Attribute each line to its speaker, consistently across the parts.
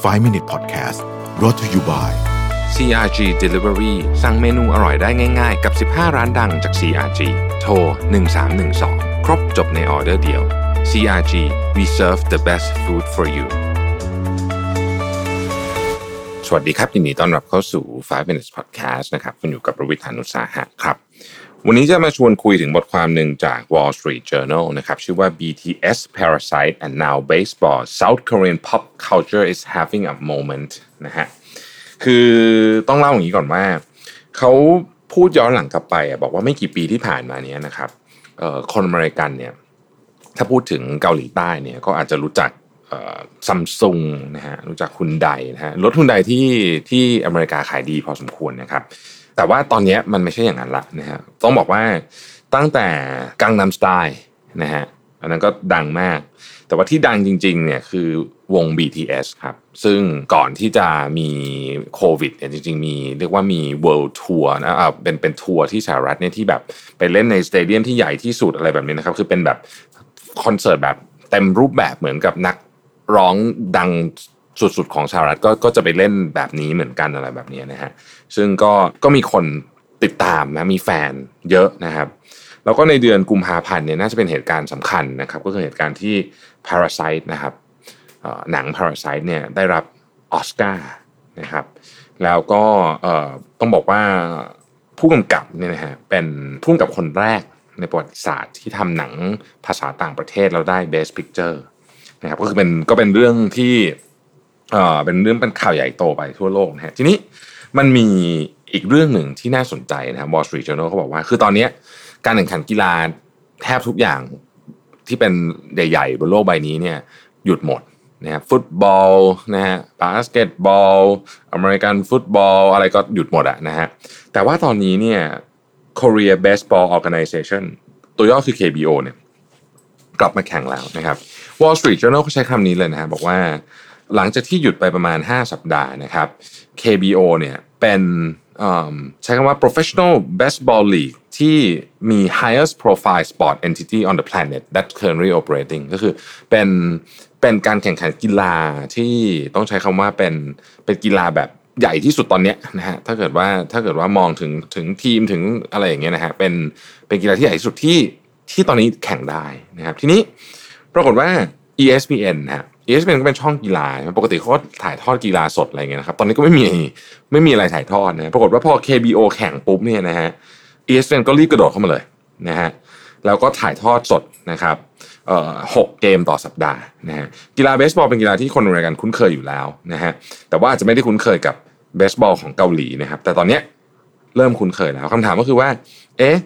Speaker 1: 5 Minute Podcast brought to you by
Speaker 2: CRG Delivery สั่งเมนูอร่อยได้ง่าย ๆ กับ 15 ร้านดังจาก CRG โทร 1312 ครบจบในออเดอร์เดียว CRG we serve the best food for you สวัสดีครับ ยินดีต้อนรับเข้าสู่ 5 minutes podcast นะครับ คุณอยู่กับประวิทยานุสาหะครับ วันนี้จะมาชวนคุยถึงบทความหนึ่งจาก Wall Street Journal นะครับ ชื่อว่า BTS Parasite and Now Baseball South Korean Pop Culture is Having a Moment นะฮะคือต้องเล่าอย่างนี้ก่อนว่า เขาพูดย้อนหลังกลับไปอะบอกว่าไม่กี่ปีที่ผ่านมาเนี้ยนะครับคนอเมริกันเนี่ยถ้าพูดถึงเกาหลีใต้เนี่ยก็อาจจะรู้จักซัมซุงนะฮะรู้จักคุณไดนะฮะรถคุณไดที่ที่อเมริกาขายดีพอสมควรนะครับ แต่ว่าตอนนี้มันไม่ใช่อย่างนั้นละนะฮะต้องบอกว่าตั้งแต่กังนัมสไตล์นะฮะอันนั้นก็ดังมาก แต่ว่าที่ดังจริงๆเนี่ยคือวง BTS ครับ ซึ่งก่อนที่จะมีโควิดเนี่ยจริงๆ มีเรียกว่ามี World Tour นะอ่าเป็นเป็นทัวร์ที่สหรัฐเนี่ยที่แบบไปเล่นในสเตเดียมที่ใหญ่ที่สุดอะไรแบบนี้นะครับ คือเป็นแบบคอนเสิร์ตแบบเต็มรูปแบบเหมือนกับนักร้องดัง สุดๆของสหรัฐก็ก็จะไปเล่นแบบนี้เหมือนกันอะไรแบบนี้นะฮะซึ่งก็ก็มีคนติดตามนะมีแฟนเยอะนะครับ แล้วก็ในเดือนกุมภาพันธ์เนี่ยน่าจะเป็นเหตุการณ์สำคัญนะครับ ก็คือเหตุการณ์ที่ Parasite นะครับหนัง Parasite เนี่ยได้รับออสการ์นะครับ แล้วก็ต้องบอกว่าผู้กำกับเนี่ยนะฮะเป็นผู้กำกับคนแรกในประวัติศาสตร์ที่ทำหนังภาษาต่างประเทศแล้วได้ Best Picture นะครับก็คือเป็นก็เป็นเรื่องที่ เอ่อเป็นเรื่องเป็นข่าวใหญ่โตไปทั่วโลกนะฮะทีนี้มันมีอีกเรื่องหนึ่งที่น่าสนใจนะครับ Wall Street Journal เขาบอกว่า คือตอนนี้การแข่งขันกีฬาแทบทุกอย่างที่เป็นใหญ่ๆบนโลกใบนี้เนี่ยหยุดหมดนะฮะฟุตบอลนะฮะบาสเกตบอลอเมริกันฟุตบอลอะไรก็หยุดหมดอะนะฮะแต่ว่าตอนนี้เนี่ย Korea Baseball Organization ตัวย่อคือ KBO เนี่ยกลับมาแข่งแล้วนะครับ Wall Street Journal เขาใช้คำนี้เลยนะฮะบอกว่า หลังจากที่หยุดไปประมาณ 5 สัปดาห์นะครับ KBO เนี่ยเป็นใช้คำว่า professional baseball league ที่มี highest profile sport entity on the planet that currently operating ก็คือเป็นเป็นการแข่งขันกีฬาที่ต้องใช้คำว่าเป็นเป็นกีฬาแบบใหญ่ที่สุดตอนนี้นะฮะถ้าเกิดว่าถ้าเกิดว่ามองถึงถึงทีมถึงอะไรอย่างเงี้ยนะฮะเป็นเป็นกีฬาที่ใหญ่ที่สุดที่ที่ตอนนี้แข่งได้นะครับ ทีนี้ปรากฏว่า ESPN นะฮะ ESPN ก็เป็นช่องกีฬาปกติเขาถ่ายทอดกีฬาสดอะไรเงี้ยนะครับตอนนี้ก็ไม่มีไม่มีอะไรถ่ายทอดนะปรากฏว่าพอ KBO แข่งปุ๊บเนี่ยนะฮะ ESPN ก็รีบกระโดดเข้ามาเลยนะฮะแล้วก็ถ่ายทอดสดนะครับหกเกมต่อสัปดาห์นะฮะกีฬาเบสบอลเป็นกีฬาที่คนอเมริกันคุ้นเคยอยู่แล้วนะฮะแต่ว่าอาจจะไม่ได้คุ้นเคยกับเบสบอลของเกาหลีนะครับแต่ตอนนี้เริ่มคุ้นเคยแล้วคำถามก็คือว่า เอ๊ะ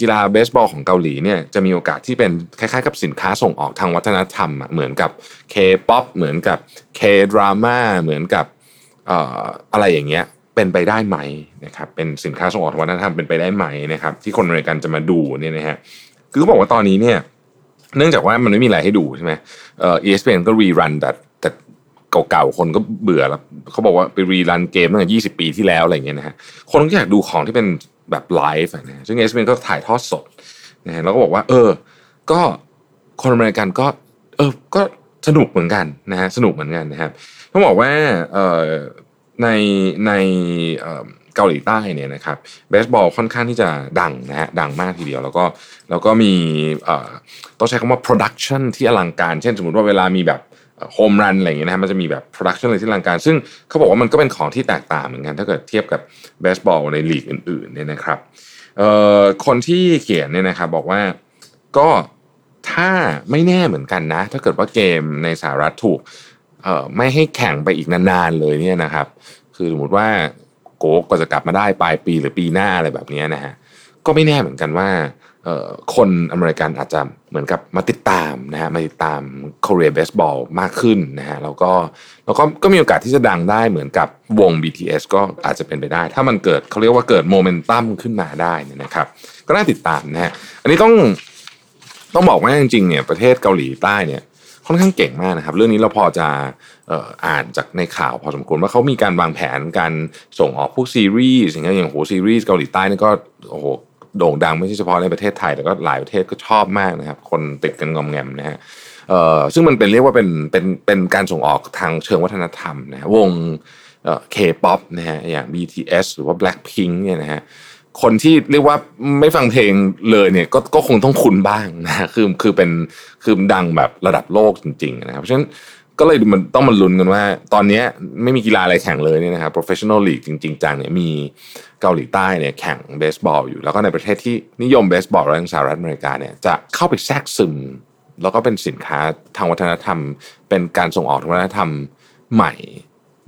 Speaker 2: กีฬาเบสบอลของเกาหลีเนี่ยจะมีโอกาสที่เป็นคล้ายๆกับสินค้าส่งออกทางวัฒนธรรมเหมือนกับ K-POP เหมือนกับ K-drama เหมือนกับเอ่ออะไรอย่างเงี้ยเป็นไปได้ไหมนะครับเป็นสินค้าส่งออกทางวัฒนธรรมเป็นไปได้ไหมนะครับที่คนอเมริกันจะมาดูเนี่ยนะฮะคือเขาบอกว่าตอนนี้เนี่ยเนื่องจากว่ามันไม่มีอะไรให้ดูใช่ไหมเออ ESPN ก็รีรันแต่แต่เก่าๆคนก็เบื่อแล้วเขาบอกว่าไปรีรันเกมตั้งแต่ยี่สิบปีที่แล้วอะไรอย่างเงี้ยนะฮะคนก็อยากดูของที่เป็น แบบไลฟ์นะซึ่ง ESPN ก็ถ่ายทอดสดนะฮะแล้วก็บอกว่า เออ ก็คนอเมริกันก็ เออก็สนุกเหมือนกันนะฮะสนุกเหมือนกันนะครับต้องบอกว่าเอ่อในในเกาหลีใต้เนี่ยนะครับเบสบอลค่อนข้างที่จะดังนะฮะดังมากทีเดียว แล้วก็แล้วก็มีต้องใช้คำว่า production ที่อลังการ เช่นสมมติว่าเวลามีแบบ โฮมรันอะไรอย่างเงี้ยนะมันจะมีแบบ production อะไรที่ลังการ ซึ่งเขาบอกว่ามันก็เป็นของที่แตกต่างเหมือนกัน ถ้าเกิดเทียบกับเบสบอลในลีกอื่นๆเนี่ยนะครับคนที่เขียนเนี่ยนะครับบอกว่าก็ถ้าไม่แน่เหมือนกันนะ ถ้าเกิดว่าเกมในสหรัฐถูกไม่ให้แข่งไปอีกนานๆเลยเนี่ยนะครับ คือสมมติว่าโกก็จะกลับมาได้ปลายปีหรือปีหน้าอะไรแบบนี้นะฮะ ก็ไม่แน่เหมือนกันว่าคนอเมริกันอาจจะเหมือนกับมาติดตามนะฮะมาติดตามโคเรียเบสบอลมากขึ้นนะฮะแล้วก็แล้วก็ก็มีโอกาสที่จะดังได้เหมือนกับวง BTS ก็อาจจะเป็นไปได้ ถ้ามันเกิดเขาเรียกว่าเกิดโมเมนตัมขึ้นมาได้นะครับ ก็น่าติดตามนะฮะอันนี้ต้องต้องบอกว่าจริงๆเนี่ยประเทศเกาหลีใต้เนี่ยค่อนข้างเก่งมากนะครับ เรื่องนี้เราพอจะอ่านจากในข่าวพอสมควรว่าเขามีการวางแผนการส่งออกพวกซีรีส์อย่างเงี้ยอย่างโหซีรีส์เกาหลีใต้นี่ก็โอ้โห โด่งดังไม่ใช่เฉพาะในประเทศไทยแต่ก็หลายประเทศก็ชอบมากนะครับ คนติดกันงอมแงมนะฮะเอ่อซึ่งมันเป็นเรียกว่าเป็นเป็นเป็นการส่งออกทางเชิงวัฒนธรรมนะวงเอ่อ K-pop นะฮะอย่าง BTS หรือว่า Blackpink เนี่ยนะฮะคนที่เรียกว่าไม่ฟังเพลงเลยเนี่ยก็ก็คงต้องคุ้นบ้างนะคือคือเป็นคือดังแบบระดับโลกจริงๆนะครับเพราะฉะนั้น ก็เลยมันต้องมาลุ้นกันว่า ตอนนี้ไม่มีกีฬาอะไรแข่งเลยเนี่ยนะครับ professional league จริงๆจังเนี่ยมีเกาหลีใต้เนี่ยแข่งเบสบอลอยู่ แล้วก็ในประเทศที่นิยมเบสบอลและสหรัฐอเมริกาเนี่ยจะเข้าไปแทรกซึม แล้วก็เป็นสินค้าทางวัฒนธรรม เป็นการส่งออกทางวัฒนธรรมใหม่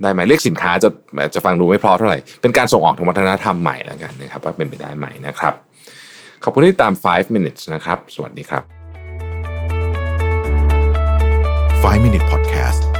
Speaker 2: ได้ไหมเรียกสินค้าจะจะฟังดูไม่เพราะเท่าไหร่ เป็นการส่งออกทางวัฒนธรรมใหม่แล้วกันนะครับว่าเป็นไปได้ไหมนะครับ ขอบคุณที่ตาม 5 minutes นะครับ สวัสดีครับ
Speaker 1: 5 Minute Podcast